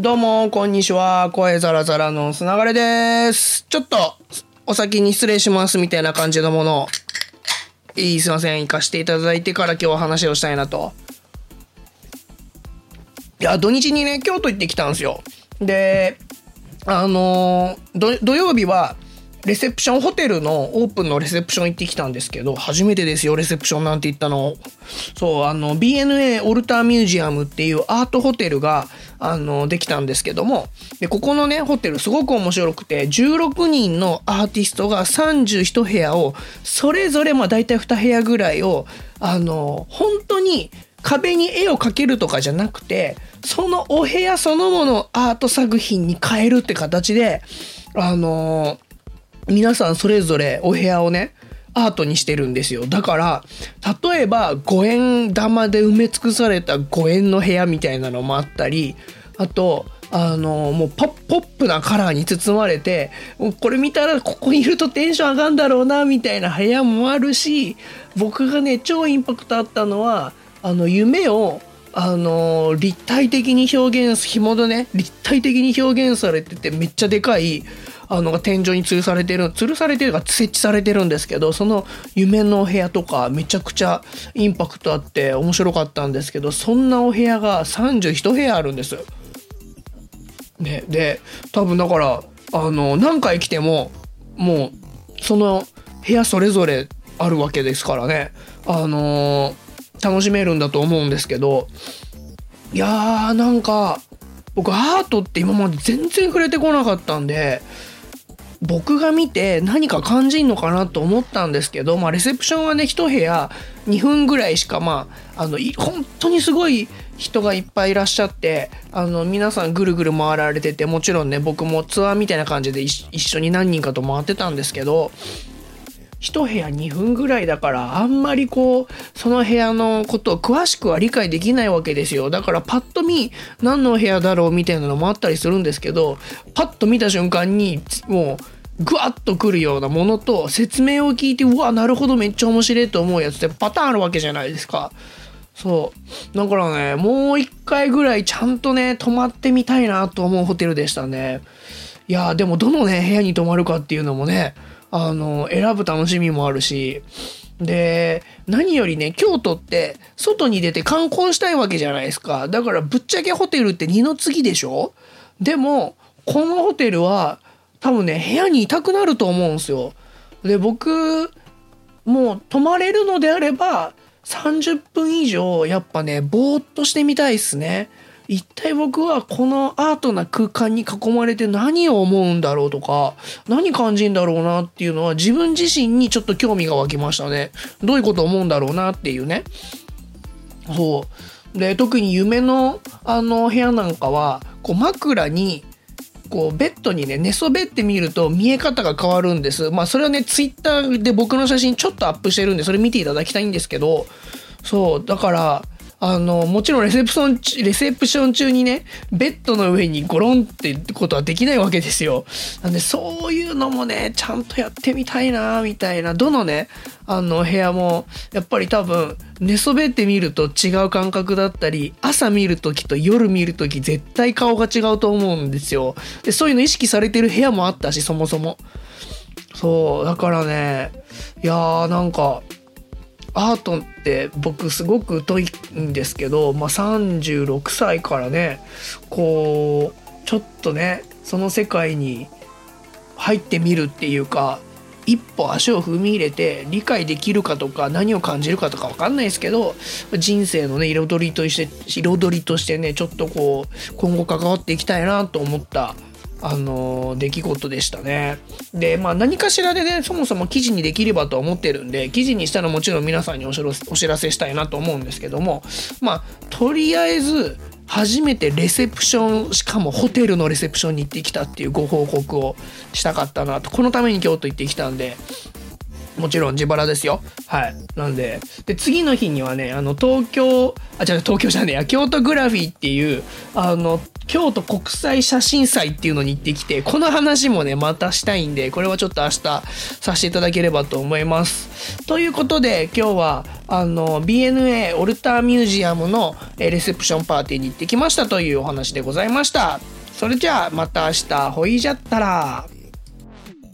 どうも、こんにちは。声ザラザラのつながれです。ちょっと、お先に失礼しますみたいな感じのものを、いいすいません、行かしていただいてから今日話をしたいなと。いや、土日にね、京都行ってきたんですよ。で、あのー土曜日は、レセプションホテルのオープンのレセプション行ってきたんですけど、初めてですよ、レセプションなんて言ったの。そう、あの、BNA オルターミュージアムっていうアートホテルが、あの、できたんですけども、で、ここのね、ホテルすごく面白くて、16人のアーティストが31部屋を、それぞれまあ大体2部屋ぐらいを、あの、本当に、壁に絵を描けるとかじゃなくてそのお部屋そのものをアート作品に変えるって形であの皆さんそれぞれお部屋をねアートにしてるんですよ。だから例えば五円玉で埋め尽くされた五円の部屋みたいなのもあったりあとあのもうポップなカラーに包まれてこれ見たらここにいるとテンション上がるんだろうなみたいな部屋もあるし僕がね超インパクトあったのはあの夢をあの立体的に表現紐でね立体的に表現されててめっちゃでかいあの天井に吊るされてる吊るされてるか設置されてるんですけどその夢のお部屋とかめちゃくちゃインパクトあって面白かったんですけどそんなお部屋が31部屋あるんです。ね、で多分だからあの何回来てももうその部屋それぞれあるわけですからねあの楽しめるんだと思うんですけどいやーなんか僕アートって今まで全然触れてこなかったんで僕が見て何か感じんのかなと思ったんですけど、まあ、レセプションはね一部屋2分ぐらいしかまああの本当にすごい人がいっぱいいらっしゃってあの皆さんぐるぐる回られててもちろんね僕もツアーみたいな感じで一緒に何人かと回ってたんですけど一部屋2分ぐらいだからあんまりこうその部屋のことを詳しくは理解できないわけですよだからパッと見何の部屋だろうみたいなのもあったりするんですけどパッと見た瞬間にもうグワッとくるようなものと説明を聞いてうわなるほどめっちゃ面白いと思うやつってパターンあるわけじゃないですか。そうだからねもう一回ぐらいちゃんとね泊まってみたいなと思うホテルでしたね。いやでもどのね部屋に泊まるかっていうのもねあの選ぶ楽しみもあるしで何よりね京都って外に出て観光したいわけじゃないですか。だからぶっちゃけホテルって二の次でしょ？でもこのホテルは多分ね部屋にいたくなると思うんですよ。で僕もう泊まれるのであれば30分以上やっぱねぼーっとしてみたいっすね。一体僕はこのアートな空間に囲まれて何を思うんだろうとか何感じんだろうなっていうのは自分自身にちょっと興味が湧きましたね。どういうこと思うんだろうなっていうね。そう。で特に夢のあの部屋なんかはこう枕にこうベッドにね寝そべってみると見え方が変わるんです。まあそれはねツイッターで僕の写真ちょっとアップしてるんでそれ見ていただきたいんですけどそう。だからあのもちろんレセプションレセプション中にねベッドの上にゴロンってことはできないわけですよ。なんでそういうのもねちゃんとやってみたいなみたいな。どのねあの部屋もやっぱり多分寝そべってみると違う感覚だったり朝見る時と夜見る時絶対顔が違うと思うんですよ。でそういうの意識されてる部屋もあったしそもそも。そうだからねいやーなんかアートって僕すごく疎いんですけど、まあ、36歳からねこうちょっとねその世界に入ってみるっていうか一歩足を踏み入れて理解できるかとか何を感じるかとか分かんないですけど人生のね彩りとして彩りとしてねちょっとこう今後関わっていきたいなと思ったあの出来事でしたね。で、まあ何かしらでね、そもそも記事にできればと思ってるんで、記事にしたらもちろん皆さんにお知らせお知らせしたいなと思うんですけども、まあとりあえず、初めてレセプションしかもホテルのレセプションに行ってきたっていうご報告をしたかったなとこのために京都行ってきたんでもちろん自腹ですよ。はい。なんで、で、次の日にはね、あの、東京、あ、違う、東京じゃねえや、京都グラフィーっていう、あの、京都国際写真祭っていうのに行ってきて、この話もね、またしたいんで、これはちょっと明日させていただければと思います。ということで、今日は、あの、BNA オルターミュージアムのレセプションパーティーに行ってきましたというお話でございました。それじゃあ、また明日、ほいじゃったら。